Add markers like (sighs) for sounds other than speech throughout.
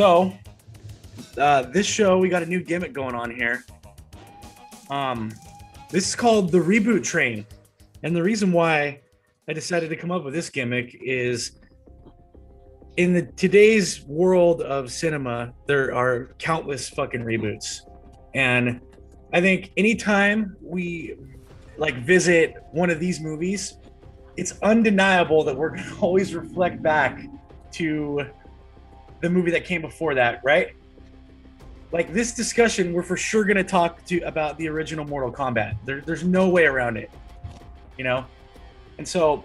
So, uh, this show we got a new gimmick going on here. Um, this is called the reboot train, and the reason why I decided to come up with this gimmick is in the today's world of cinema, there are countless fucking reboots, and I think anytime we like visit one of these movies, it's undeniable that we're gonna (laughs) always reflect back to the movie that came before that, right? Like this discussion, we're for sure gonna talk to about the original Mortal Kombat. There, there's no way around it, you know. And so,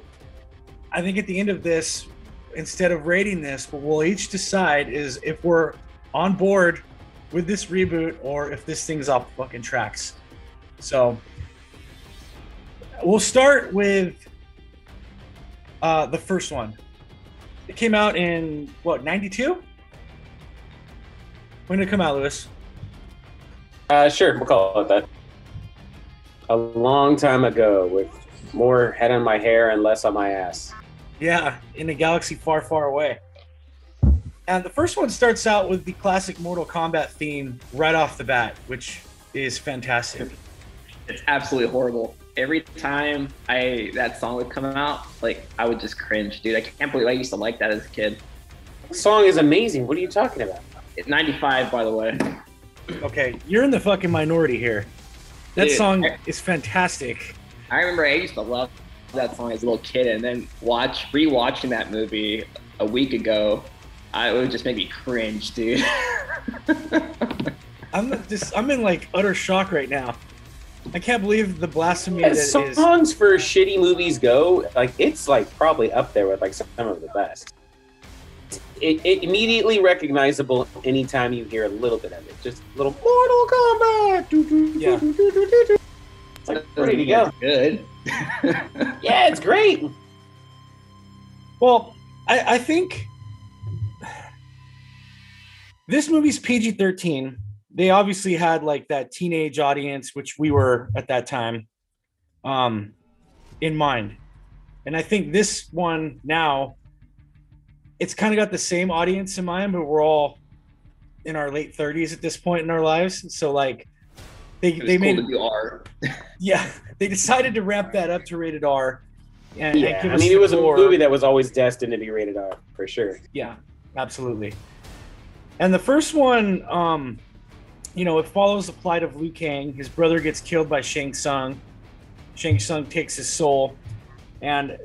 I think at the end of this, instead of rating this, what we'll each decide is if we're on board with this reboot or if this thing's off fucking tracks. So, we'll start with uh, the first one. It came out in what, 92? When did it come out, Lewis? Uh, sure, we'll call it that. A long time ago, with more head on my hair and less on my ass. Yeah, in a galaxy far, far away. And the first one starts out with the classic Mortal Kombat theme right off the bat, which is fantastic. It's absolutely horrible. Every time I that song would come out, like I would just cringe, dude. I can't believe I used to like that as a kid. The song is amazing. What are you talking about? It's 95, by the way. Okay, you're in the fucking minority here. That Dude, song I- is fantastic. I remember I used to love that song as a little kid, and then watch rewatching that movie a week ago, I, it would just make me cringe, dude. (laughs) I'm just I'm in like utter shock right now. I can't believe the blasphemy As that is. songs for shitty movies go, like it's like probably up there with like some of the best. It, it immediately recognizable anytime you hear a little bit of it. Just a little Mortal Kombat. doo, doo, doo, Yeah. doo. It's like ready to go. Good. (laughs) (laughs) Yeah, it's great. Well, I, I think this movie's PG 13. They obviously had like that teenage audience, which we were at that time, um, in mind. And I think this one now, it's kind of got the same audience in mind, but we're all in our late 30s at this point in our lives. So, like, they, It was they cool made to do R. (laughs) yeah, they decided to ramp that up to rated R. And, and Yeah, give I mean, it was a movie that was always destined to be rated R for sure. Yeah, absolutely. And the first one, um, you know, it follows the plight of Liu Kang. His brother gets killed by Shang Tsung. Shang Tsung takes his soul, and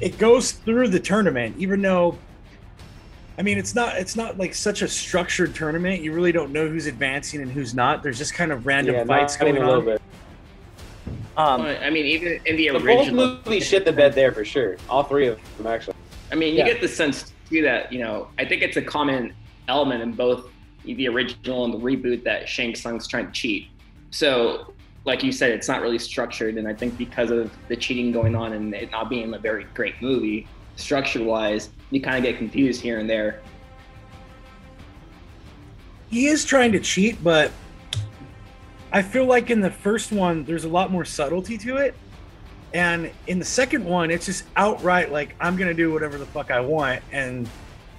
it goes through the tournament. Even though, I mean, it's not it's not like such a structured tournament. You really don't know who's advancing and who's not. There's just kind of random yeah, fights not even going a little on. bit. Um, I mean, even in the But both original, movies shit the bed there for sure. All three of them actually. I mean, you Yeah. get the sense too that you know. I think it's a common element in both the original and the reboot that Shang Tsung's trying to cheat. So, like you said, it's not really structured, and I think because of the cheating going on and it not being a very great movie, structure-wise, you kind of get confused here and there. he is trying to cheat, but I feel like in the first one, there's a lot more subtlety to it. And in the second one, it's just outright like, I'm going to do whatever the fuck I want. And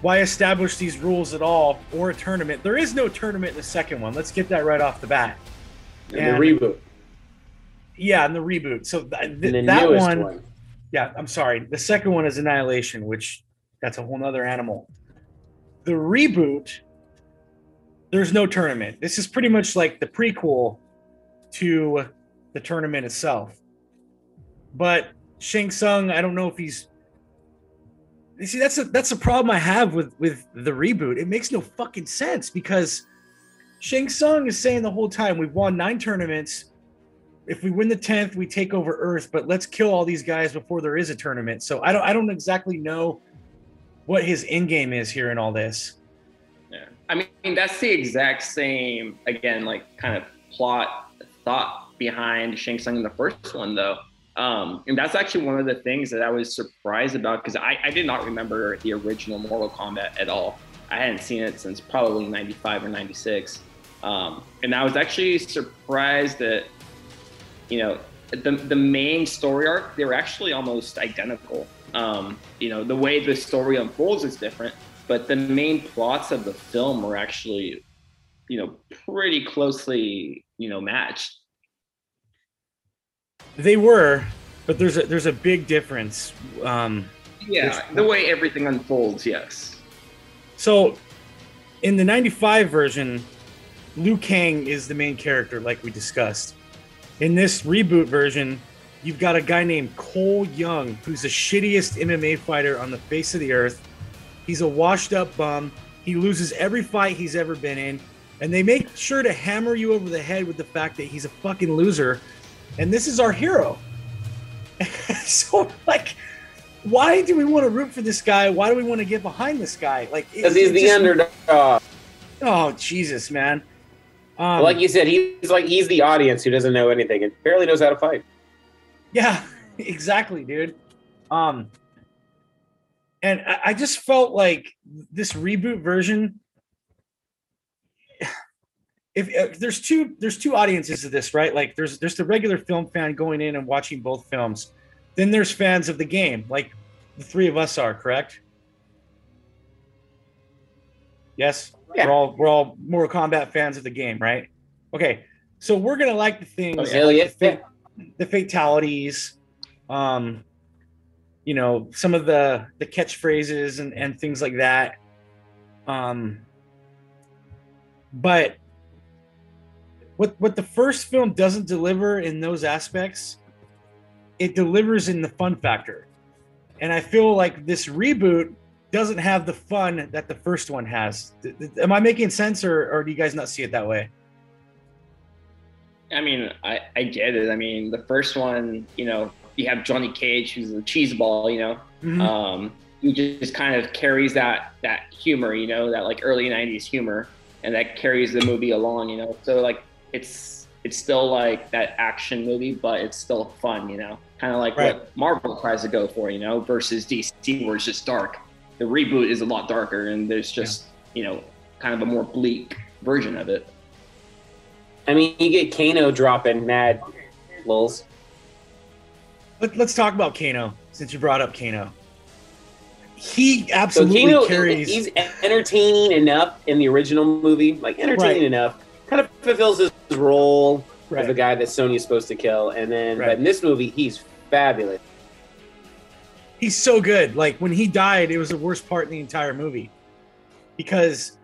why establish these rules at all or a tournament? There is no tournament in the second one. Let's get that right off the bat. And And- the reboot. Yeah, in the reboot. So th- th- that one, one. yeah, I'm sorry. The second one is Annihilation, which that's a whole nother animal. The reboot, there's no tournament. This is pretty much like the prequel to the tournament itself. But Shang Tsung, I don't know if he's. You see, that's a that's a problem I have with with the reboot. It makes no fucking sense because Shang Tsung is saying the whole time we've won nine tournaments. If we win the tenth, we take over Earth. But let's kill all these guys before there is a tournament. So I don't I don't exactly know what his end game is here in all this. Yeah. I mean, that's the exact same, again, like kind of plot thought behind Shang Tsung in the first one, though. Um, and that's actually one of the things that I was surprised about because I, I did not remember the original Mortal Kombat at all. I hadn't seen it since probably 95 or 96. Um, and I was actually surprised that, you know, the, the main story arc, they were actually almost identical. Um, you know, the way the story unfolds is different, but the main plots of the film were actually, you know, pretty closely, you know, matched. They were, but there's a there's a big difference. Um, yeah, the way everything unfolds, yes. So, in the '95 version, Liu Kang is the main character, like we discussed. In this reboot version, you've got a guy named Cole Young, who's the shittiest MMA fighter on the face of the earth. He's a washed up bum. He loses every fight he's ever been in. And they make sure to hammer you over the head with the fact that he's a fucking loser. And this is our hero. (laughs) so, like, why do we want to root for this guy? Why do we want to get behind this guy? Like, because he's the just, underdog. Oh Jesus, man! Um, like you said, he's like he's the audience who doesn't know anything and barely knows how to fight. Yeah, (laughs) exactly, dude. Um, and I, I just felt like this reboot version. If, if, there's two there's two audiences to this, right? Like there's there's the regular film fan going in and watching both films. Then there's fans of the game, like the three of us are, correct? Yes. Yeah. We're all we're all Mortal Kombat fans of the game, right? Okay. So we're gonna like the things oh, like the, the fatalities, um, you know, some of the the catchphrases and, and things like that. Um but what what the first film doesn't deliver in those aspects, it delivers in the fun factor. And I feel like this reboot doesn't have the fun that the first one has. Am I making sense, or, or do you guys not see it that way? I mean, I, I get it. I mean, the first one, you know, you have Johnny Cage, who's a cheeseball, you know, mm-hmm. um, who just kind of carries that that humor, you know, that like early '90s humor, and that carries the movie along, you know. So like, it's it's still like that action movie, but it's still fun, you know, kind of like right. what Marvel tries to go for, you know, versus DC, where it's just dark the reboot is a lot darker and there's just yeah. you know kind of a more bleak version of it. I mean, you get Kano dropping mad lulls. Let, us talk about Kano since you brought up Kano. He absolutely so Kano, carries. He's entertaining enough in the original movie, like entertaining right. enough. Kind of fulfills his role right. as the guy that Sonya's supposed to kill, and then right. but in this movie, he's fabulous he's so good. Like when he died, it was the worst part in the entire movie because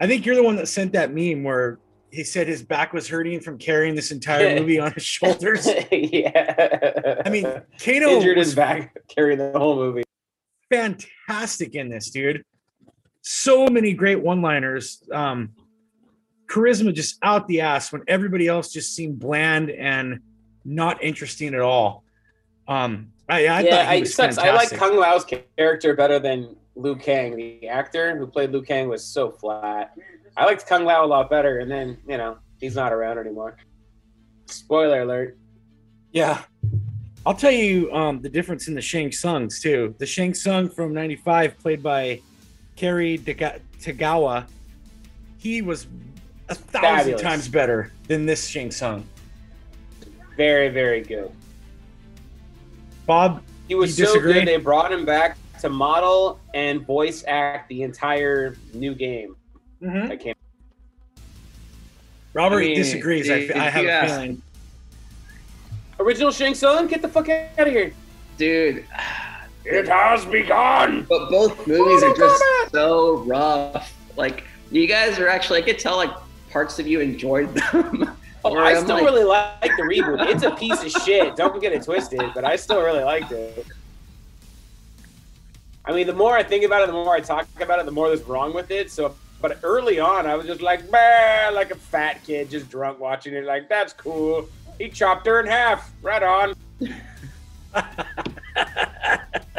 I think you're the one that sent that meme where he said his back was hurting from carrying this entire (laughs) movie on his shoulders. (laughs) yeah. I mean, Kano injured his back carrying the whole movie. Fantastic in this, dude. So many great one-liners. Um, charisma just out the ass when everybody else just seemed bland and not interesting at all. Um, I, I yeah, it sucks. Fantastic. I like Kung Lao's character better than Liu Kang. The actor who played Liu Kang was so flat. I liked Kung Lao a lot better, and then you know he's not around anymore. Spoiler alert. Yeah, I'll tell you um, the difference in the Shang Tsungs too. The Shang Tsung from '95, played by Cary Tagawa, he was a thousand Fabulous. times better than this Shang Tsung. Very, very good. Bob, he was so good. They brought him back to model and voice act the entire new game. Mm-hmm. That came. Robert I mean, disagrees. I, I have a feeling. Original Shang Tsung, get the fuck out of here, dude. It has begun. But both movies are just so rough. Like you guys are actually, I could tell like parts of you enjoyed them. (laughs) Oh, I still like... really like the reboot. It's a piece of shit. Don't get it twisted, but I still really liked it. I mean, the more I think about it, the more I talk about it, the more there's wrong with it. So, but early on, I was just like, like a fat kid, just drunk watching it. Like, that's cool. He chopped her in half. Right on. (laughs) you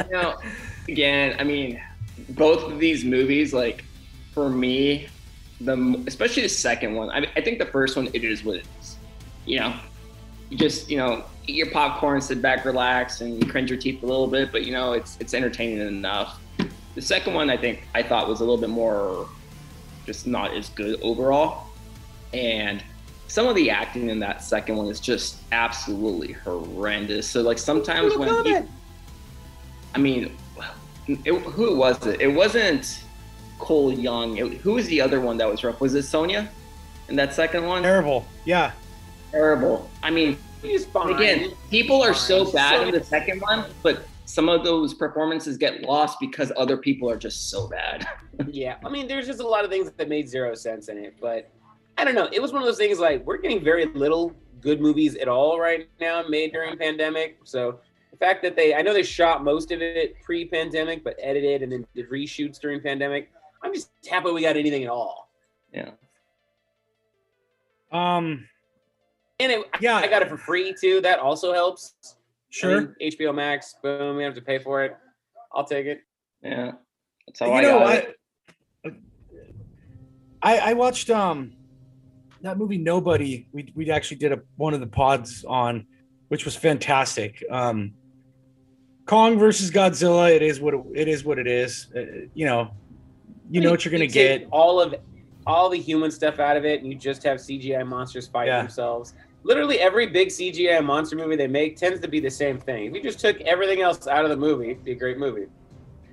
know, again, I mean, both of these movies, like, for me, the especially the second one. I, I think the first one it is what it is. You know, you just you know eat your popcorn, sit back, relax, and cringe your teeth a little bit. But you know, it's it's entertaining enough. The second one I think I thought was a little bit more just not as good overall, and some of the acting in that second one is just absolutely horrendous. So like sometimes when he, I mean, it, who was it? It wasn't Cole Young. It, who was the other one that was rough? Was it Sonya in that second one? Terrible. Yeah. Terrible. I mean, He's fine. again, people are so bad So- in the second one, but some of those performances get lost because other people are just so bad. (laughs) Yeah, I mean, there's just a lot of things that made zero sense in it, but I don't know. It was one of those things like we're getting very little good movies at all right now made during pandemic. So the fact that they, I know they shot most of it pre-pandemic, but edited and then did reshoots during pandemic. I'm just happy we got anything at all. Yeah. Um. And it, Yeah. I got it for free too. That also helps. I Sure. mean, HBO Max, boom, we don't have to pay for it. I'll take it. Yeah. That's how you I know, got I, it. I I watched um that movie Nobody. We we actually did a one of the pods on, which was fantastic. Um, Kong versus Godzilla. It is what it, it is. What it is. Uh, you know, you know what you're gonna take get. all of all the human stuff out of it, and you just have CGI monsters fight Yeah. themselves. Literally every big CGI monster movie they make tends to be the same thing. If you just took everything else out of the movie, it'd be a great movie.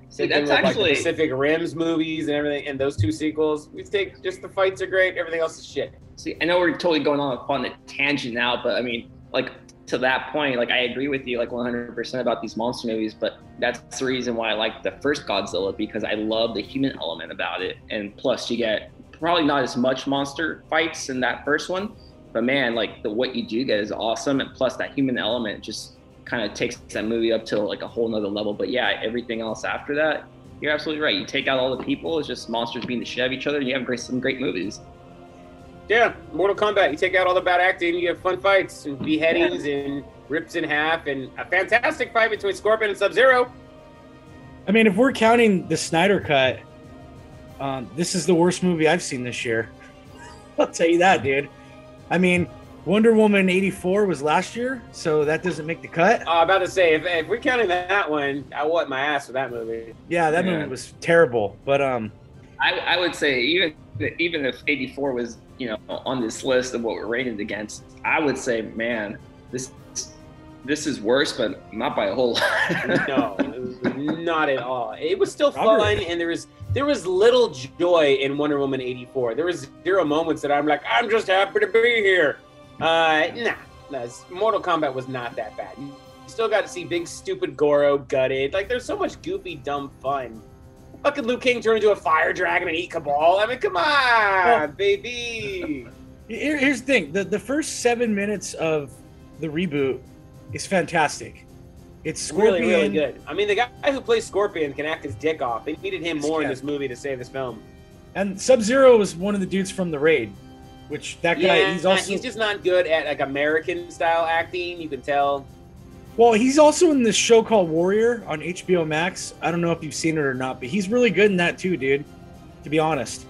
See, Same thing that's with, actually the Pacific Rims movies and everything, and those two sequels. We take just the fights are great, everything else is shit. See, I know we're totally going on a fun tangent now, but I mean, like to that point, like I agree with you like 100% about these monster movies, but that's the reason why I like the first Godzilla because I love the human element about it, and plus you get probably not as much monster fights in that first one, but man, like the what you do get is awesome, and plus that human element just kind of takes that movie up to like a whole nother level. But yeah, everything else after that. You're absolutely right. You take out all the people; it's just monsters being the shit out of each other, and you have great, some great movies. Yeah, Mortal Kombat. You take out all the bad acting, you have fun fights and beheadings and rips in half, and a fantastic fight between Scorpion and Sub Zero. I mean, if we're counting the Snyder cut, um, this is the worst movie I've seen this year. (laughs) I'll tell you that, dude. I mean, Wonder Woman '84 was last year, so that doesn't make the cut. Oh, about to say, if, if we're counting that one, I want my ass for that movie. Yeah, that Yeah. movie was terrible. But um, I, I would say even even if 84 was you know on this list of what we're rated against, I would say, man, this this is worse, but not by a whole lot. No, not at all. It was still Robert. fun, and there was there was little joy in Wonder Woman '84. There was zero moments that I'm like, I'm just happy to be here. Uh, nah, nah, Mortal Kombat was not that bad. You still got to see big stupid Goro gutted. Like, there's so much goofy, dumb fun. Fucking Liu King turn into a fire dragon and eat Kabal. I mean, come on, baby. here, here's the thing: the the first seven minutes of the reboot is fantastic. It's Scorpion. Really, really good. I mean, the guy who plays Scorpion can act his dick off. They needed him more in this movie to save this film. And Sub Zero was one of the dudes from the raid, which that guy Yeah, he's also he's just not good at like American style acting. You can tell. Well, he's also in this show called Warrior on HBO Max. I don't know if you've seen it or not, but he's really good in that too, dude. To be honest,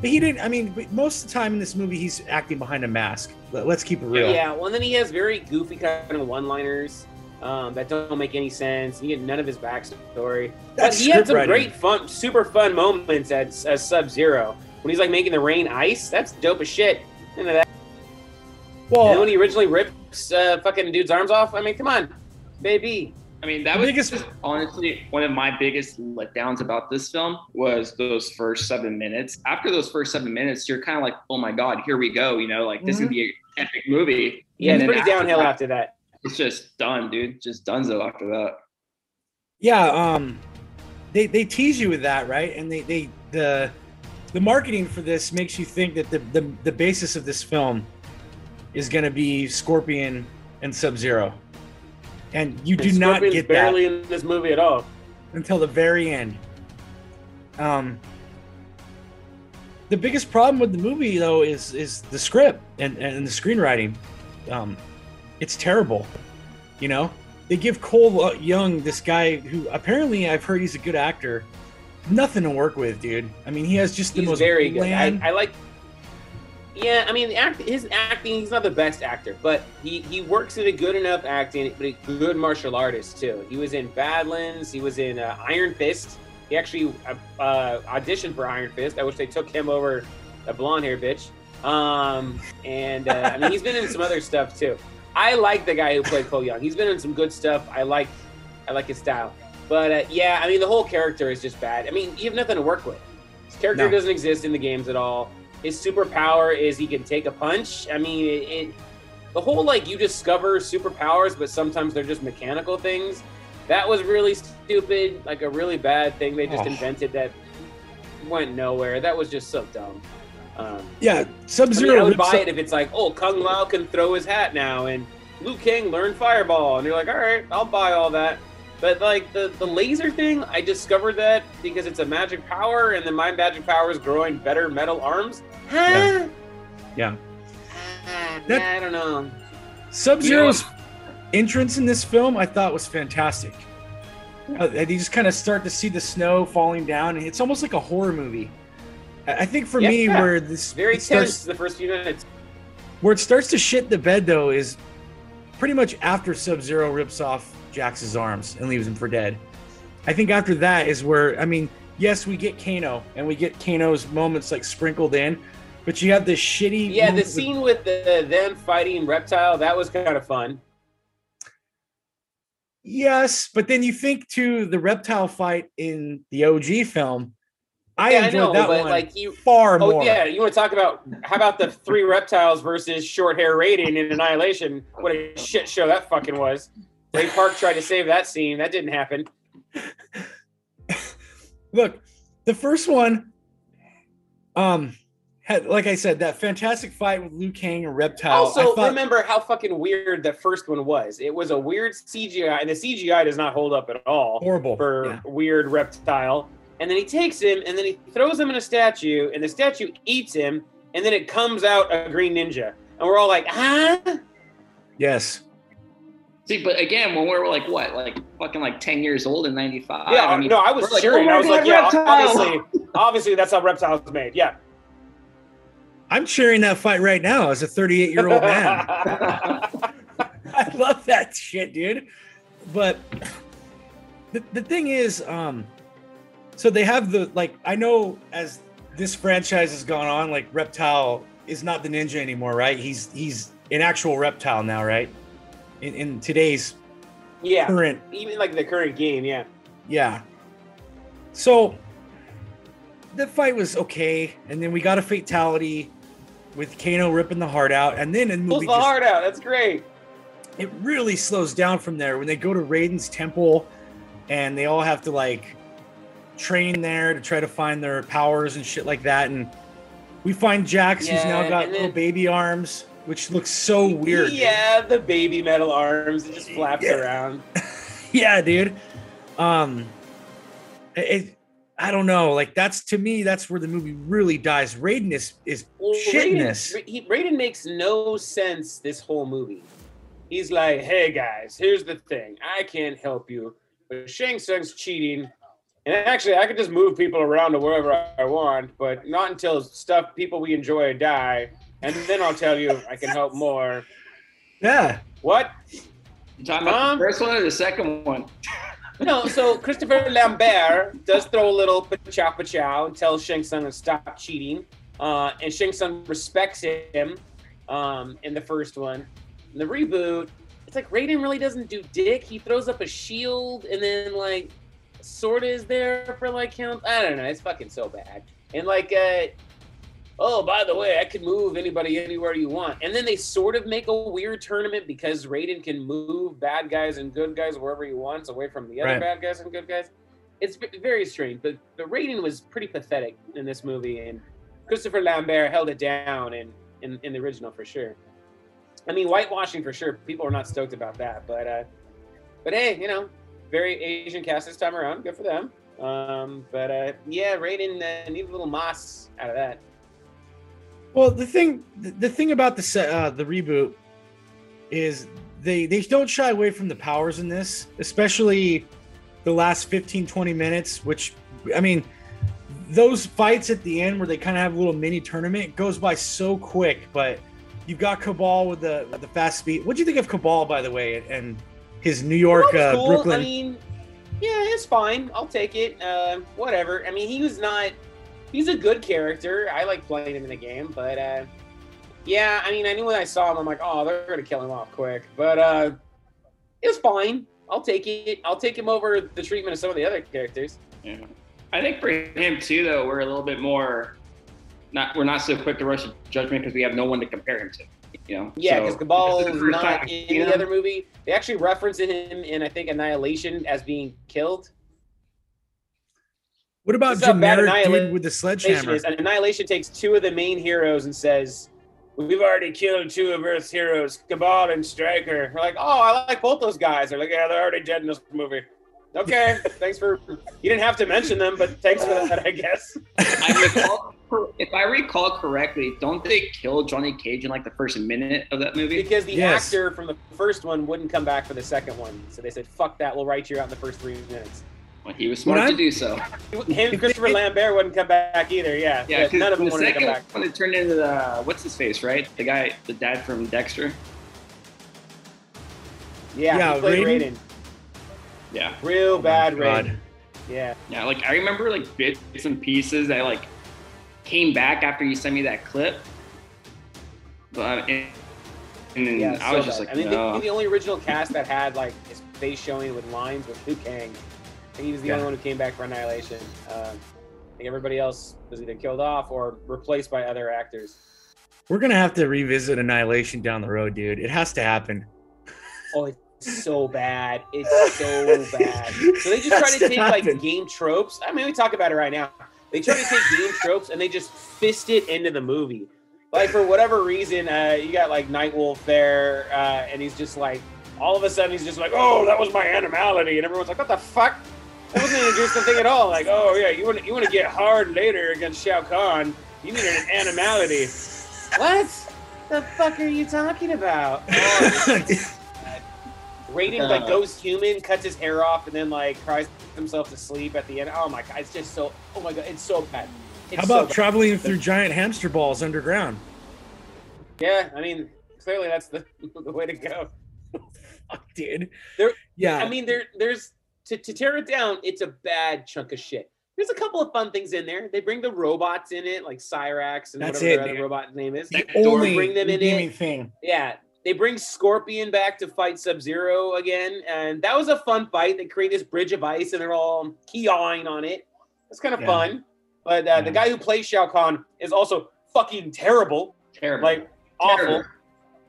but he didn't. I mean, but most of the time in this movie, he's acting behind a mask. Let- Let's keep it real. Yeah, well, and then he has very goofy kind of one-liners um, that don't make any sense. You get none of his backstory. That's but he had some writing. great fun, super fun moments at, at Sub Zero when he's like making the rain ice. That's dope as shit. Into that. and then when he originally rips uh, fucking dude's arms off, I mean, come on, baby. I mean, that was biggest- honestly one of my biggest letdowns about this film was those first seven minutes. After those first seven minutes, you're kind of like, oh my god, here we go. You know, like this is an epic movie. Yeah, And it's pretty after downhill that, after that. It's just done, dude. Just donezo after that. yeah. Um, they they tease you with that, right? And they they the the marketing for this makes you think that the the, the basis of this film is going to be Scorpion and Sub Zero, and you do And not get that. barely in this movie at all. until the very end. Um, the biggest problem with the movie though is is the script and and the screenwriting. Um, it's terrible. You know, they give Cole Young this guy who apparently I've heard he's a good actor. Nothing to work with, dude. I mean, he has just the He's most very good. I, I like. Yeah, I mean, the act, his acting. He's not the best actor, but he he works at a good enough acting, but a good martial artist too. He was in Badlands. He was in uh, Iron Fist. He actually uh, uh, auditioned for Iron Fist. I wish they took him over a blonde hair bitch. Um, and uh, I mean, he's been in some other stuff too. I like the guy who played Cole Young. He's been in some good stuff. I like, I like his style. But uh, yeah, I mean, the whole character is just bad. I mean, you have nothing to work with. His character No. doesn't exist in the games at all. His superpower is he can take a punch. I mean, it, it the whole like you discover superpowers, but sometimes they're just mechanical things. That was really stupid, like a really bad thing they just Oh. invented that went nowhere. That was just so dumb. Um, Yeah, Sub I, mean, Zero. I would buy it if it's like, oh, Kung Lao can throw his hat now, and Liu Kang learned Fireball, and you're like, all right, I'll buy all that. But like the the laser thing, I discovered that because it's a magic power, and then my magic power is growing better metal arms. Huh? Yeah. Ah, That- I don't know. Sub Zero's entrance in this film, I thought was fantastic. Uh, you just kind of start to see the snow falling down, and it's almost like a horror movie. I I think for me, Yeah. where this Very it tense starts, the first few minutes. where it starts to shit the bed, though, is pretty much after Sub Zero rips off Jax's arms and leaves him for dead. I think after that is where, I mean, yes, we get Kano, and we get Kano's moments like sprinkled in, but you have this shitty. Yeah, the moment with- scene with the them fighting reptile that was kind of fun. Yes, but then you think to the reptile fight in the OG film. I Yeah, I enjoyed know, that but, one like, you- far Oh more. yeah, you want to talk about how about the three reptiles versus short hair Raiden in Annihilation? What a shit show that fucking was. Ray Park tried to save that scene. That didn't happen. (laughs) Look, the first one, um, had like I said, that fantastic fight with Liu Kang and Reptile. also, I thought, remember how fucking weird the first one was. It was a weird CGI, and the CGI does not hold up at all horrible for Yeah. weird reptile. And then he takes him, and then he throws him in a statue, and the statue eats him, and then it comes out a green ninja, and we're all like, huh? Yes, See, but again, when we were like what, like fucking like ten years old in '95. Yeah, I mean, no, I was we're like, cheering. oh I was like, yeah, Reptile! obviously, obviously that's how reptiles made. Yeah. I'm cheering that fight right now as a 38 year old man. (laughs) I love that shit, dude. But the, the thing is, um, so they have the like I know as this franchise has gone on, like Reptile is not the ninja anymore, right? He's he's an actual reptile now, right? In, in today's yeah. current, Even like the current game, yeah. yeah. So the fight was okay, and then we got a fatality with Kano ripping the heart out, and then in the movie the just heart out. That's great. it really slows down from there when they go to Raiden's temple and they all have to like train there to try to find their powers and shit like that. And we find Jax, who's now got and little baby arms, which looks so weird. dude. Yeah, the baby metal arms. It just flaps Yeah. around. (laughs) yeah, dude. Um, it, I don't know. Like that's to me, that's where the movie really dies. Raiden is is Well, shitting Raiden, he, Raiden makes no sense this whole movie. He's like, hey guys, here's the thing. I can't help you, but Shang Tsung's cheating. And actually, I could just move people around to wherever I want, but not until stuff people we enjoy die. And then I'll tell you I can help more. Yeah, What? You talking about Um, the first one or the second one? No, so Christopher Lambert does throw a little pachow pachow and tells Shang Tsung to stop cheating. Uh, and Shang Tsung respects him um, in the first one. In the reboot, it's like Raiden really doesn't do dick. He throws up a shield and then like sort of is there for like him. I don't know. It's fucking so bad. And like, uh, oh, by the way, I can move anybody anywhere you want. And then they sort of make a weird tournament because Raiden can move bad guys and good guys wherever he wants away from the other Right. bad guys and good guys. It's very strange, but the Raiden was pretty pathetic in this movie, and Christopher Lambert held it down in, in, in the original for sure. I mean, whitewashing for sure. People are not stoked about that, but uh, but hey, you know, very Asian cast this time around. Good for them. Um, but uh, yeah, Raiden uh, a little moss out of that. Well, the thing, the, thing about the uh, the reboot is they they don't shy away from the powers in this, especially the last 15 20 minutes, which I mean, those fights at the end where they kind of have a little mini tournament goes by so quick, but you've got Kabal with the the fast speed. What do you think of Kabal by the way and his New York That was uh. Brooklyn I mean, yeah, it's fine. I'll take it. Uh, whatever. I mean, he was not. He's a good character. I like playing him in the game, but uh, yeah, I mean, I knew when I saw him, I'm like, oh, they're gonna kill him off quick. But uh, it was fine. I'll take it. I'll take him over the treatment of some of the other characters. Yeah. I think for him too, though, we're a little bit more not we're not so quick to rush to judgment because we have no one to compare him to. You know? Yeah, So, because Kabal is not time in I've any seen him. other movie. They actually reference him in, I think, Annihilation as being killed. What about This is generic dude Annihilation with the sledgehammer? is. And Annihilation takes two of the main heroes and says, We've already killed two of Earth's heroes, Kabal and Stryker." We're like, Oh, I like both those guys. They're like, Yeah, they're already dead in this movie. Okay, (laughs) thanks for. You didn't have to mention them, but thanks for that, I guess. I recall, if I recall correctly, don't they kill Johnny Cage in like the first minute of that movie? Because the Yes. actor from the first one wouldn't come back for the second one. So they said, Fuck that, we'll write you out in the first three minutes. Well, he was smart When to I'm- do so. (laughs) Him, Christopher Lambert wouldn't come back either, yeah. Yeah, because none of them the wanted to come back. one it turned into the what's his face, right? The guy, the dad from Dexter. Yeah, Yeah, he played Raiden? Raiden. Yeah, Real oh bad Oh God. Raiden. Yeah. yeah. Like I remember like bits and pieces that like came back after you sent me that clip. But and, and then Yeah, I so was just bad. like, I mean, no. the, the only original cast that had like his face showing with lines was Liu Kang. I think he was the Yeah. only one who came back for Annihilation. Um, I think everybody else was either killed off or replaced by other actors. We're gonna have to revisit Annihilation down the road, dude. It has to happen. Oh, it's so bad. It's (laughs) so bad. So they just try to to take like game tropes. I mean, we talk about it right now. They try to take game (laughs) tropes and they just fist it into the movie. Like for whatever reason, uh, you got like Nightwolf there, uh, and he's just like, all of a sudden he's just like, oh, that was my animality, and everyone's like, what the fuck? That wasn't introduced the thing at all. Like, oh yeah, you want to you want to get hard later against Shao Kahn? You need an animality. What? The fuck are you talking about? Oh, (laughs) Raiden like goes human, cuts his hair off, and then like cries himself to sleep at the end. Oh my god, it's just so. Oh my god, it's so bad. It's How so about bad. traveling through giant hamster balls underground? Yeah, I mean, clearly that's the, (laughs) the way to go. Fuck, dude. There- yeah. I mean, there, there's to, to tear it down. It's a bad chunk of shit. There's a couple of fun things in there. They bring the robots in it, like Cyrax and That's whatever it, their other dude. robot name is. the Next door, only bring them in redeeming it. thing. Yeah, they bring Scorpion back to fight Sub Zero again, and that was a fun fight. They create this bridge of ice, and they're all keyawing on it. It's kind of Yeah. fun. But uh, the guy who plays Shao Kahn is also fucking terrible, Terrible. like awful, Terrible.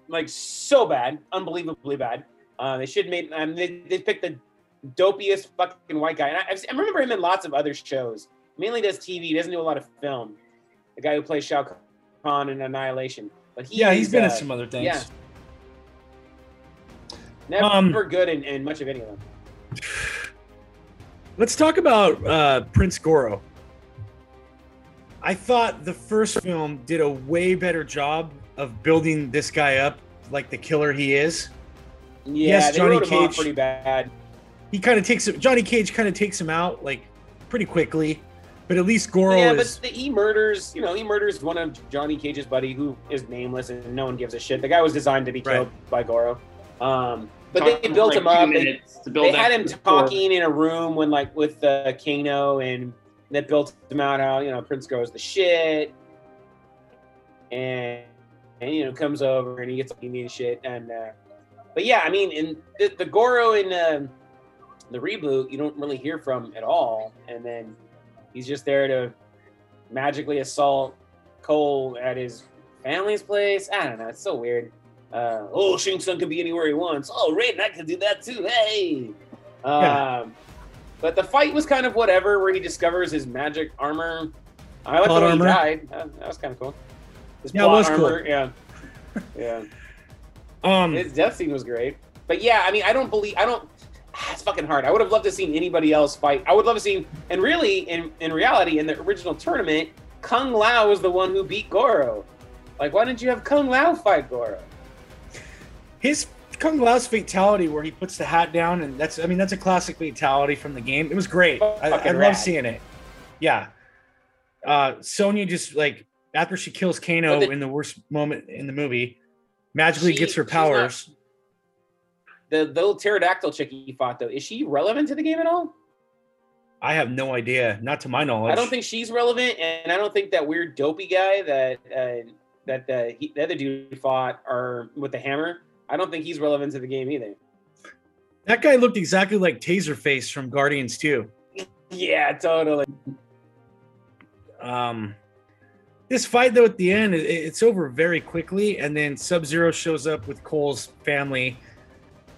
like so bad, unbelievably bad. Uh, they should make. Um, they, they picked the dopiest fucking white guy, and I, I remember him in lots of other shows. Mainly does TV. He doesn't do a lot of film. The guy who plays Shao Kahn in Annihilation, but he Yeah, he's been uh, in some other things. yeah. Never Um, good in, in much of any of them. Let's talk about uh, Prince Goro. I thought the first film did a way better job of building this guy up like the killer he is. Yeah, Yes, Johnny wrote him off Cage. pretty bad. He kind of takes him, Johnny Cage kind of takes him out like pretty quickly, but at least Goro yeah, is but the, he murders. You know, he murders one of Johnny Cage's buddy, who is nameless and no one gives a shit. The guy was designed to be killed by Goro. Um, but they built like him up. They, to build they had him rapport. talking in a room when like with uh, Kano, and that built him out how you know Prince Goro's the shit, and and you know comes over and he gets me and shit, and uh, but yeah, I mean, in the, the Goro in um the reboot, you don't really hear from at all, and then he's just there to magically assault Cole at his family's place. I don't know, it's so weird. Uh, oh, Shang Tsung can be anywhere he wants. Oh, Raiden, I can do that too. Hey. Yeah. Um, but the fight was kind of whatever, where he discovers his magic armor. I like the way armor. he died. That, that was kind of cool. His Yeah, was cool. armor, Yeah. (laughs) Yeah. um His death scene was great. But yeah, I mean, I don't believe I don't. Ah, It's fucking hard. I would have loved to have seen anybody else fight. I would love to seen, and really, in in reality, in the original tournament, Kung Lao was the one who beat Goro. Like, why didn't you have Kung Lao fight Goro? his Kung Lao's fatality where he puts the hat down and that's I mean that's a classic fatality from the game. It was great. I, I love seeing it. Yeah. Uh Sonya just like after she kills Kano the- in the worst moment in the movie, magically She- gets her powers. The, the little pterodactyl chick he fought though, is she relevant to the game at all? I have no idea, not to my knowledge. I don't think she's relevant, and I don't think that weird dopey guy that uh, that the, he, the other dude fought or with the hammer. I don't think he's relevant to the game either. that guy looked exactly like Taserface from Guardians 2. Yeah, totally. Um, this fight though at the end, it, it's over very quickly, and then Sub Zero shows up with Cole's family,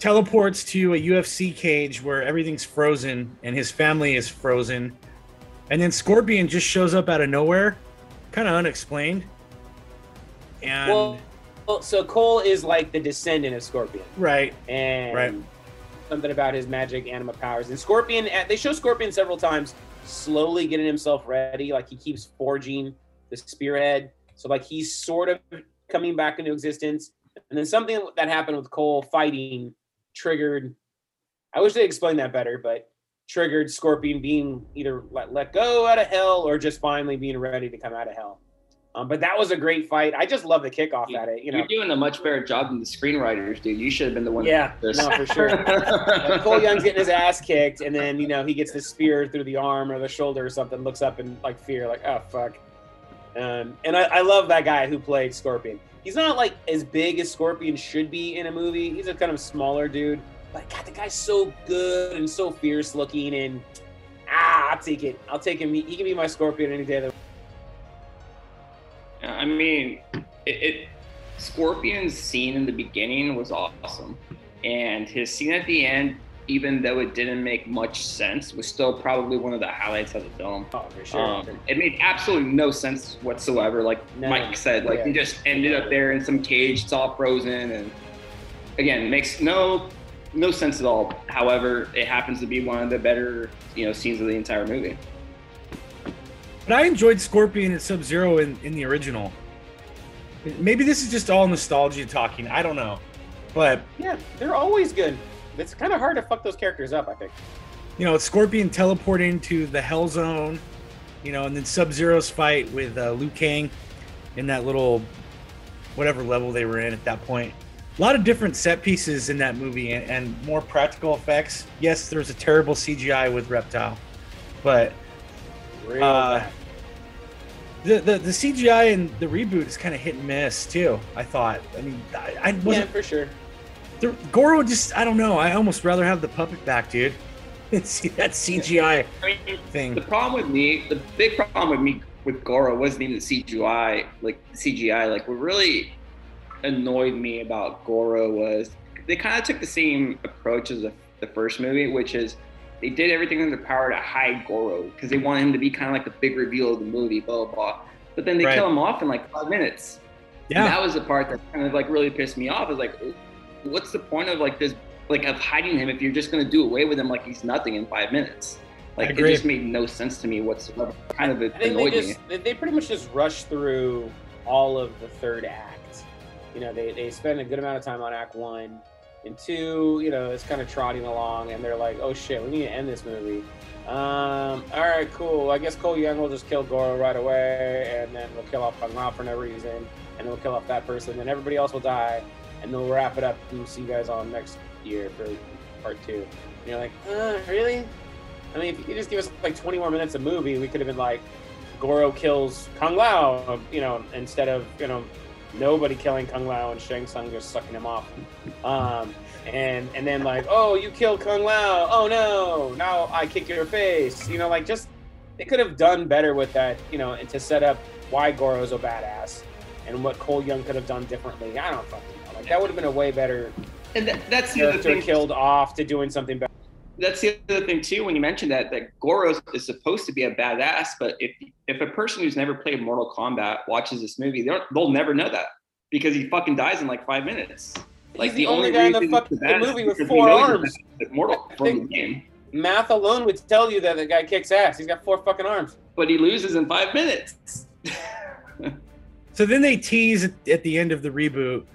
teleports to a UFC cage where everything's frozen and his family is frozen, and then Scorpion just shows up out of nowhere, kind of unexplained. And Well, well, so Cole is like the descendant of Scorpion, right, and Right. something about his magic anima powers. And Scorpion, uh, they show Scorpion several times, slowly getting himself ready. Like he keeps forging the spearhead, so like he's sort of coming back into existence. And then something that happened with Cole fighting triggered. I wish they explained that better, but triggered Scorpion being either let, let go out of hell or just finally being ready to come out of hell. Um, but that was a great fight. I just love the kickoff at it. You know, You're doing a much better job than the screenwriters, dude. You should have been the one. yeah, no, for sure. Like, (laughs) Cole Young's getting his ass kicked, and then you know he gets the spear through the arm or the shoulder or something. Looks up in like fear, like oh fuck. Um, and I, I love that guy who played Scorpion. He's not like as big as Scorpion should be in a movie. He's a kind of smaller dude, but God, the guy's so good and so fierce looking. And ah, I'll take it. I'll take him. He can be my Scorpion any day. Of the I mean, it, it Scorpion's scene in the beginning was awesome, and his scene at the end, even though it didn't make much sense, was still probably one of the highlights of the film. Oh, for sure. Um, it made absolutely no sense whatsoever. Like No. Mike said, like Yeah. he just ended up there in some cage, it's all frozen, and again, makes no no sense at all. However, it happens to be one of the better you know scenes of the entire movie. but I enjoyed Scorpion and Sub Zero in in the original. Maybe this is just all nostalgia talking. I don't know, but yeah, they're always good. It's kind of hard to fuck those characters up. I think. you know, Scorpion teleporting to the Hell Zone, you know, and then Sub Zero's fight with uh, Liu Kang in that little whatever level they were in at that point. A lot of different set pieces in that movie and, and more practical effects. Yes, there was a terrible CGI with Reptile, but Uh, the, the, the CGI in the reboot is kind of hit and miss too. I thought. I mean, I, I Yeah, wasn't. for sure. The, Goro just, I don't know. I almost rather have the puppet back, dude. (laughs) See that CGI I mean, thing. The problem with me, the big problem with me with Goro wasn't even the CGI. Like CGI, like what really annoyed me about Goro was they kind of took the same approach as the, the first movie, which is they did everything in their power to hide Goro because they wanted him to be kind of like the big reveal of the movie, blah blah blah. But then they Right. kill him off in like five minutes. And Yeah, that was the part that kind of like really pissed me off. Is like, what's the point of like this, like of hiding him if you're just gonna do away with him like he's nothing in five minutes? Like it just made no sense to me whatsoever. Kind of I think they annoyed me. just they, they pretty much just rush through all of the third act. You know, they, they spend a good amount of time on act one. And two, you know, it's kind of trotting along and they're like, oh shit, we need to end this movie. Um, all right, cool. I guess Cole Young will just kill Goro right away and then we'll kill off Kung Lao for no reason. And then we'll kill off that person. Then everybody else will die. And then we'll wrap it up and see you guys on next year for part two. And you're like, uh, really? I mean, if you could just give us like 20 more minutes of movie, we could have been like, Goro kills Kung Lao, you know, instead of, you know, nobody killing Kung Lao and Shang Tsung just sucking him off. Um, and and then like, oh, you killed Kung Lao. Oh no, now I kick your face. You know, like just they could have done better with that, you know, and to set up why Goro's a badass and what Cole Young could have done differently. I don't fucking know. Like that would have been a way better And that, that's the other thing. killed off to doing something better. That's the other thing too. When you mentioned that, that Goro is supposed to be a badass, but if if a person who's never played Mortal Kombat watches this movie, they'll they'll never know that because he fucking dies in like five minutes. Like He's the only guy in the reason fuck- he's the badass movie with four we know he's arms. Mortal I from the game, Math alone would tell you that the guy kicks ass. He's got four fucking arms. but he loses in five minutes. (laughs) So then they tease at, at the end of the reboot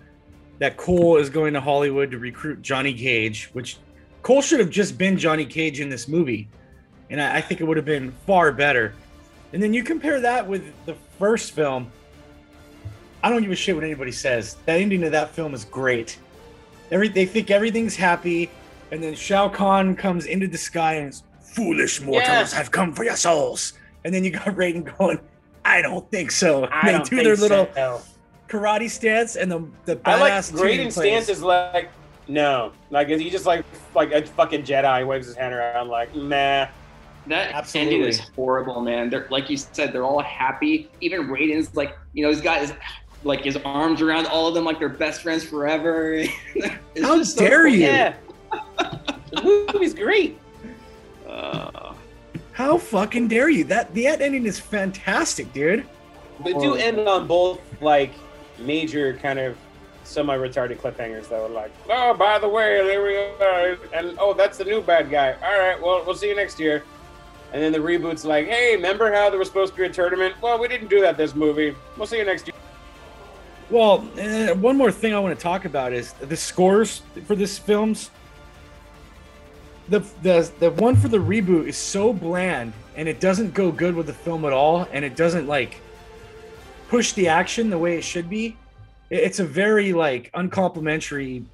that Cole is going to Hollywood to recruit Johnny Cage, which Cole should have just been Johnny Cage in this movie. And I, I think it would have been far better. And then you compare that with the first film. I don't give a shit what anybody says. That ending of that film is great. Every they think everything's happy, and then Shao Kahn comes into the sky and is, foolish mortals Yes. have come for your souls. And then you got Raiden going, I don't think so. I they do their little so. Karate stance and the the badass I like tuning stance is like no, like he just like like a fucking Jedi waves his hand around like nah. That Absolutely. ending is horrible, man. They're like you said, they're all happy. Even Raiden's like, you know, he's got his like his arms around all of them like they're best friends forever. (laughs) It's How just so dare cool. you? Yeah. the movie's great. Uh, How fucking dare you? That the end ending is fantastic, dude. But do end on both like major kind of semi-retarded cliffhangers though. Like, oh, by the way, there we are, and oh, that's the new bad guy. All right, well, we'll see you next year. And then the reboot's like, hey, remember how there was supposed to be a tournament? Well, we didn't do that this movie. We'll see you next year. Well, uh, one more thing I want to talk about is the scores for this films. The, the the one for the reboot is so bland and it doesn't go good with the film at all and it doesn't like push the action the way it should be. It's a very like uncomplimentary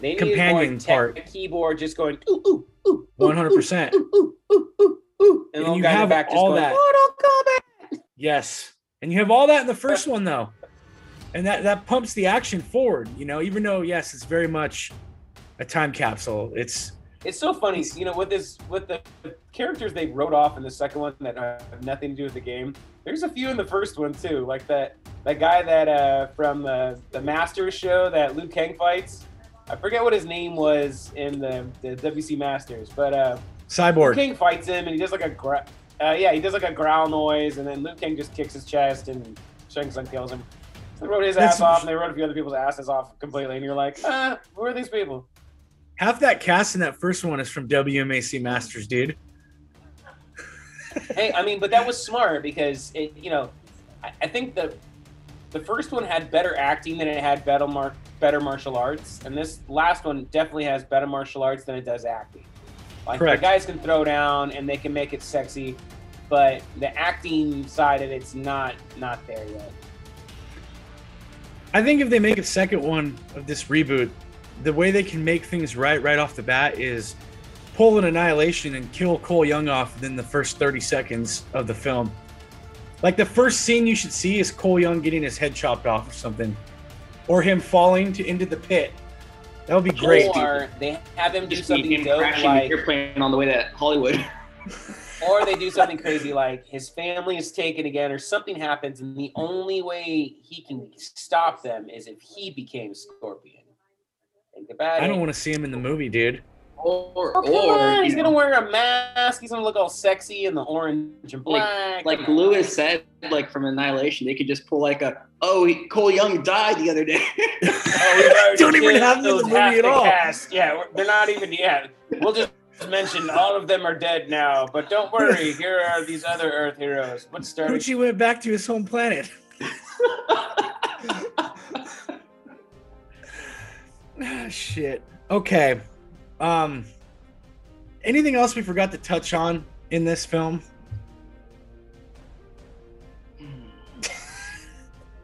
They Companion part. keyboard just going ooh ooh ooh. ooh, 100%. Ooh, ooh, ooh, ooh, ooh. And, And you guy in the have back just all going, that. Yes. And you have all that in the first one though. And that that pumps the action forward, you know, even though yes, it's very much a time capsule. It's It's so funny, you know, with this with the characters they wrote off in the second one that have nothing to do with the game. There's a few in the first one too, like that that guy that uh from the the Masters show that Liu Kang fights. I forget what his name was in the the WMAC Masters, but uh Liu cyborg. Kang fights him and he does like a gra- uh, yeah, he does like a growl noise, and then Liu Kang just kicks his chest and Shang Tsung kills him. They wrote his That's- ass off, and they wrote a few other people's asses off completely, and you're like, ah, who are these people? Half that cast in that first one is from WMAC Masters, dude. hey, I mean, but that was smart because it, you know, I, I think the the first one had better acting than it had better mar- better martial arts, and this last one definitely has better martial arts than it does acting. Like Correct. the guys can throw down and they can make it sexy, but the acting side of it's not not there yet. I think if they make a second one of this reboot, the way they can make things right right off the bat is pull an annihilation and kill Cole Young off within the first 30 seconds of the film. Like the first scene you should see is Cole Young getting his head chopped off or something. Or him falling to into the pit. That would be great. Or they have him do just something him dope crashing like the airplane on the way to Hollywood. (laughs) or they do (laughs) something crazy like his family is taken again or something happens and the only way he can stop them is if he became scorpion think about I it don't want to see him in the movie, dude. Or, Oh, come or on, he's you gonna wear a mask he's gonna look all sexy in the orange and black like Luis said, like from Annihilation, they could just pull like a, oh, he, Cole Young died the other day. (laughs) Oh, Don't even have him in the movie at all. cast. yeah they're not even yeah we'll just mention all of them are dead now but don't worry here are these other earth heroes what's starting Gucci went back to his home planet. (laughs) Ah, shit. Okay. Um anything else we forgot to touch on in this film? (laughs)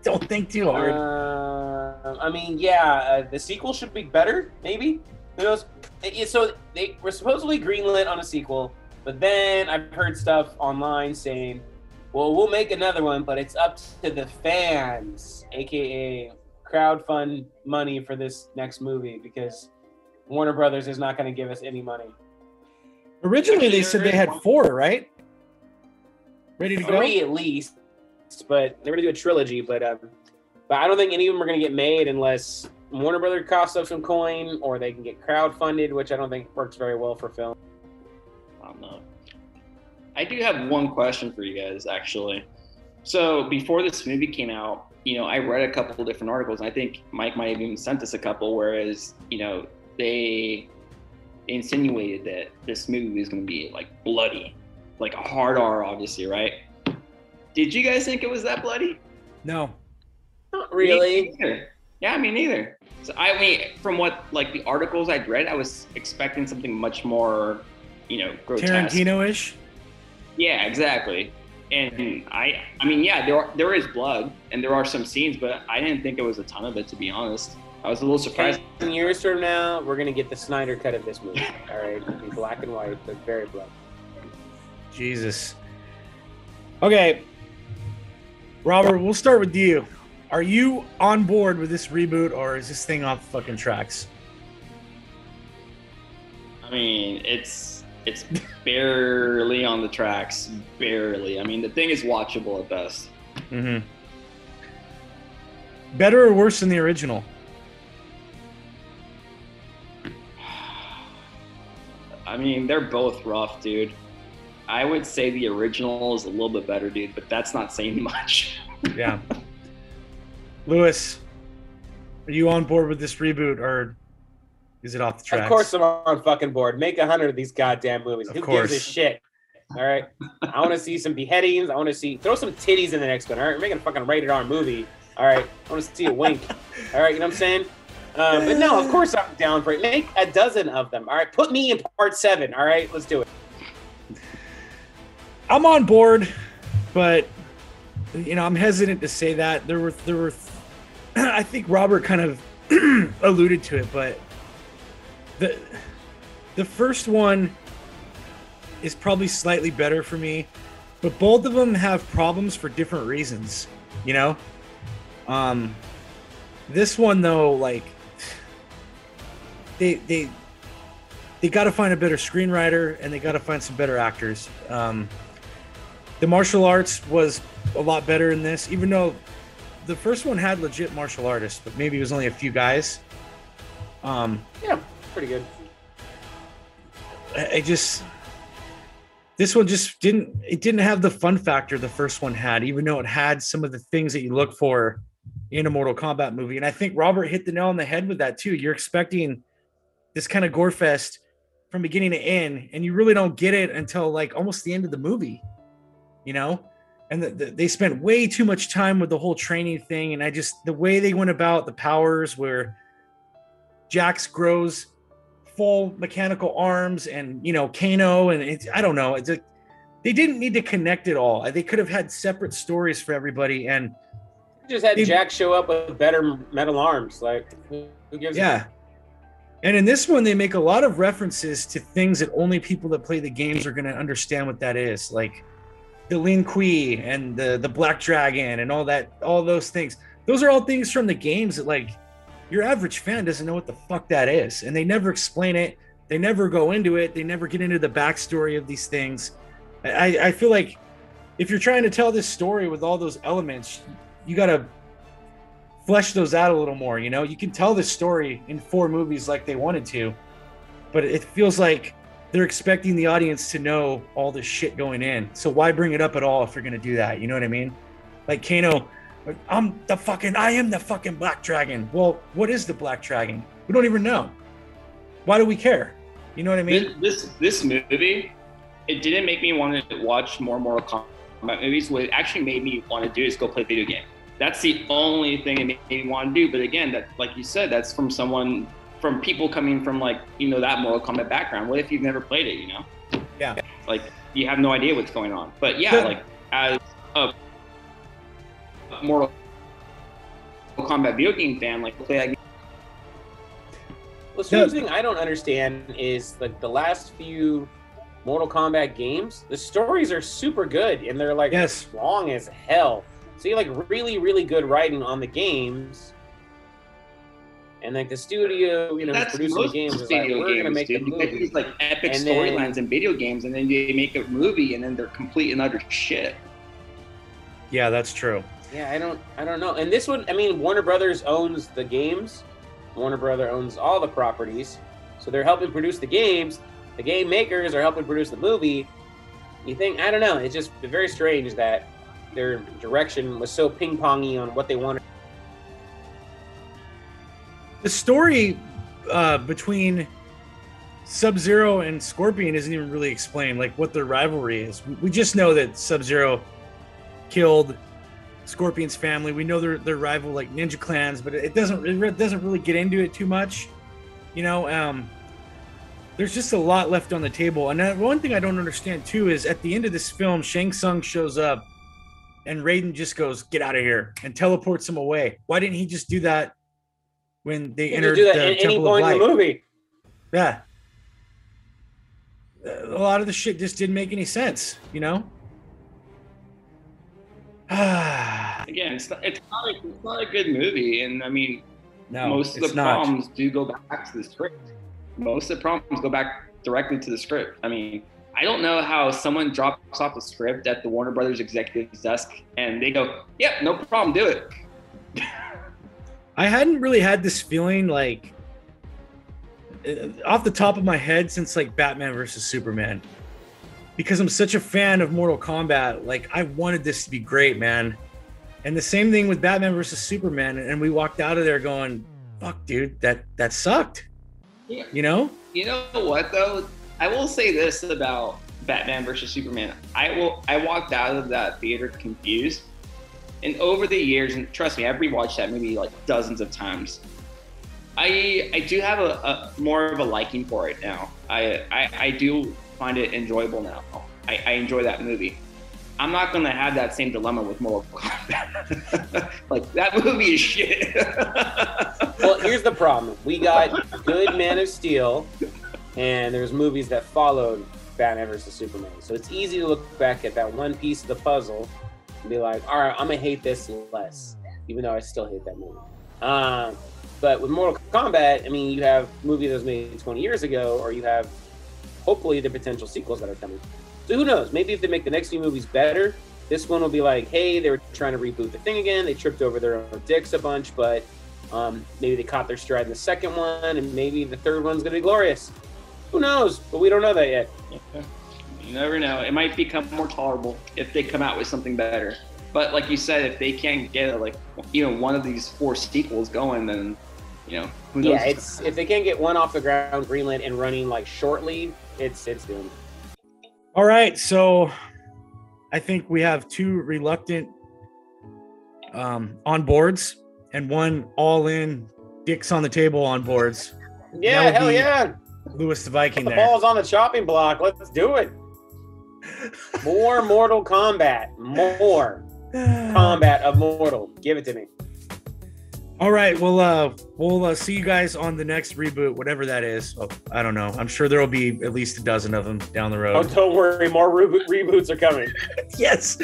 Don't think too hard. Uh, I mean, yeah, uh, the sequel should be better, maybe. Who knows? So they were supposedly greenlit on a sequel, but then I've heard stuff online saying, "Well, we'll make another one, but it's up to the fans, aka crowdfund money for this next movie, because Warner Brothers is not going to give us any money." Originally they said they had four, right? Ready to go? three at least, but they're gonna do a trilogy. But um, but I don't think any of them are gonna get made unless Warner Brother coughs up some coin, or they can get crowdfunded, which I don't think works very well for film. I don't know. I do have one question for you guys, actually. So before this movie came out, you know, I read a couple of different articles, I think Mike might have even sent us a couple. Whereas, you know, they insinuated that this movie is going to be like bloody, like a hard R, obviously, right? Did you guys think it was that bloody? No. Not really. neither. Yeah, me neither. So I mean, from what like the articles I'd read, I was expecting something much more, you know, grotesque. Tarantino-ish. Yeah, exactly. And I, I mean, yeah, there are, there is blood and there are some scenes, but I didn't think it was a ton of it to be honest. I was a little surprised. Ten years from now, we're gonna get the Snyder cut of this movie. All right, It'll be black and white, but very blood. Jesus. Okay. Robert, we'll start with you. Are you on board with this reboot or is this thing off the fucking tracks? I mean, it's It's barely on the tracks, barely. I mean, the thing is watchable at best. Mm-hmm. Better or worse than the original? (sighs) I mean, they're both rough, dude. I would say the original is a little bit better, dude, but that's not saying (laughs) much. Yeah. Lewis, are you on board with this reboot or is it off the tracks? Of course, I'm on fucking board. Make a hundred of these goddamn movies. Of Who course. gives a shit? All right. I want to see some beheadings. I want to see throw some titties in the next one. All right, we're making a fucking rated R movie. All right. I want to see a wink. (laughs) All right, you know what I'm saying? Uh, but no, of course I'm down for it. Make a dozen of them. All right, put me in part seven. All right, let's do it. I'm on board, but you know, I'm hesitant to say that. There were there were (clears throat) I think Robert kind of (clears throat) alluded to it, but the the first one is probably slightly better for me, but both of them have problems for different reasons, you know? Um this one though like they they they got to find a better screenwriter and they got to find some better actors. Um, the martial arts was a lot better in this, even though the first one had legit martial artists, but maybe it was only a few guys. Um, Yeah, pretty good. I, just this one just didn't it didn't have the fun factor the first one had, even though it had some of the things that you look for in a Mortal Kombat movie. And I think Robert hit the nail on the head with that too. You're expecting this kind of gore fest from beginning to end, and you really don't get it until like almost the end of the movie, you know. And the, the, they spent way too much time with the whole training thing, and I just the way they went about the powers, where Jax grows full mechanical arms, and you know Kano, and it's I don't know, it's like they didn't need to connect it all. They could have had separate stories for everybody, and Just had They- Jax show up with better metal arms. Like, who gives? a- Yeah. And in this one, they make a lot of references to things that only people that play the games are going to understand what that is, like the Lin Kuei and the the Black Dragon and all that, all those things. Those are all things from the games that like your average fan doesn't know what the fuck that is, and they never explain it. They never go into it. They never get into the backstory of these things. I I feel like if you're trying to tell this story with all those elements, you got to flesh those out a little more. You know, you can tell this story in four movies like they wanted to, but it feels like they're expecting the audience to know all this shit going in. So why bring it up at all if you're gonna do that? You know what I mean? Like Kano, I'm the fucking, I am the fucking Black Dragon. Well, what is the Black Dragon? We don't even know. Why do we care? You know what I mean? This, this this movie, it didn't make me want to watch more Mortal Kombat movies. What it actually made me want to do is go play video game. That's the only thing it made me want to do. But again, that like you said, that's from someone from people coming from like you know that Mortal Kombat background. What if you've never played it? You know? Yeah. Like you have no idea what's going on. But yeah, Yeah. like as a Mortal Kombat video game fan, like play that Well, the only thing I don't understand is like the last few Mortal Kombat games, the stories are super good and they're like Yes. long as hell. So you like really, really good writing on the games. And like the studio, you know, That's producing the most games is like, we're gonna make the dude. You make movie. these like epic storylines in video games, and then they make a movie, and then they're complete and utter shit. Yeah, that's true. Yeah, I don't, I don't know. And this one, I mean, Warner Brothers owns the games. Warner Brother owns all the properties, so they're helping produce the games. The game makers are helping produce the movie. You think? I don't know. It's just very strange that their direction was so ping pongy on what they wanted. The story uh, between Sub Zero and Scorpion isn't even really explained, like what their rivalry is. We, we just know that Sub Zero killed Scorpion's family. We know they're, they're rival like ninja clans, but it doesn't it doesn't really get into it too much. You know, um, there's just a lot left on the table. And one thing I don't understand too is at the end of this film, Shang Tsung shows up, and Raiden just goes, "Get out of here!" and teleports him away. Why didn't he just do that when they entered do that the at any Temple of point in the movie. Yeah. A lot of the shit just didn't make any sense, you know? No, (sighs) Again, it's not, it's not a it's not a good movie, and I mean, most of the not. problems do go back to the script. most of the problems go back directly to the script. I mean, I don't know how someone drops off a script at the Warner Brothers executive's desk and they go, "Yep, yeah, no problem, do it." (laughs) I hadn't really had this feeling like uh, off the top of my head since like Batman versus Superman. Because I'm such a fan of Mortal Kombat, like I wanted this to be great, man. And the same thing with Batman versus Superman and we walked out of there going, "Fuck, dude, that that sucked." Yeah. You know? You know what though? I will say this about Batman versus Superman. I will I walked out of that theater confused. And over the years, and trust me, I've rewatched that movie like dozens of times. I I do have a, a more of a liking for it now. I, I I do find it enjoyable now. I, I enjoy that movie. I'm not gonna have that same dilemma with Mortal Kombat. (laughs) like that movie is shit. (laughs) well, here's the problem. We got good Man of Steel, and there's movies that followed Batman versus Superman. So it's easy to look back at that one piece of the puzzle and be like, all right, I'm gonna hate this less, even though I still hate that movie. Um, but with Mortal Kombat, I mean, you have movie that was made 20 years ago, or you have hopefully the potential sequels that are coming. So who knows? Maybe if they make the next few movies better, this one will be like, hey, they were trying to reboot the thing again. They tripped over their own dicks a bunch, but um, maybe they caught their stride in the second one, and maybe the third one's gonna be glorious. Who knows? But we don't know that yet. You never know. It might become more tolerable if they come out with something better. But like you said, if they can't get like you know one of these four sequels going, then you know who knows? Yeah, it's if they can't get one off the ground, Greenland and running like shortly, it's it's doomed. All right, so I think we have two reluctant um, on boards and one all in dicks on the table on boards. Yeah, hell yeah. Luis the Viking. The there. ball's on the chopping block. Let's do it. (laughs) More Mortal Kombat. More (sighs) combat of Mortal. Give it to me. All right. Well, uh, we'll uh, see you guys on the next reboot, whatever that is. Oh, I don't know. I'm sure there will be at least a dozen of them down the road. Oh, don't worry. More reboot reboots are coming. (laughs) yes.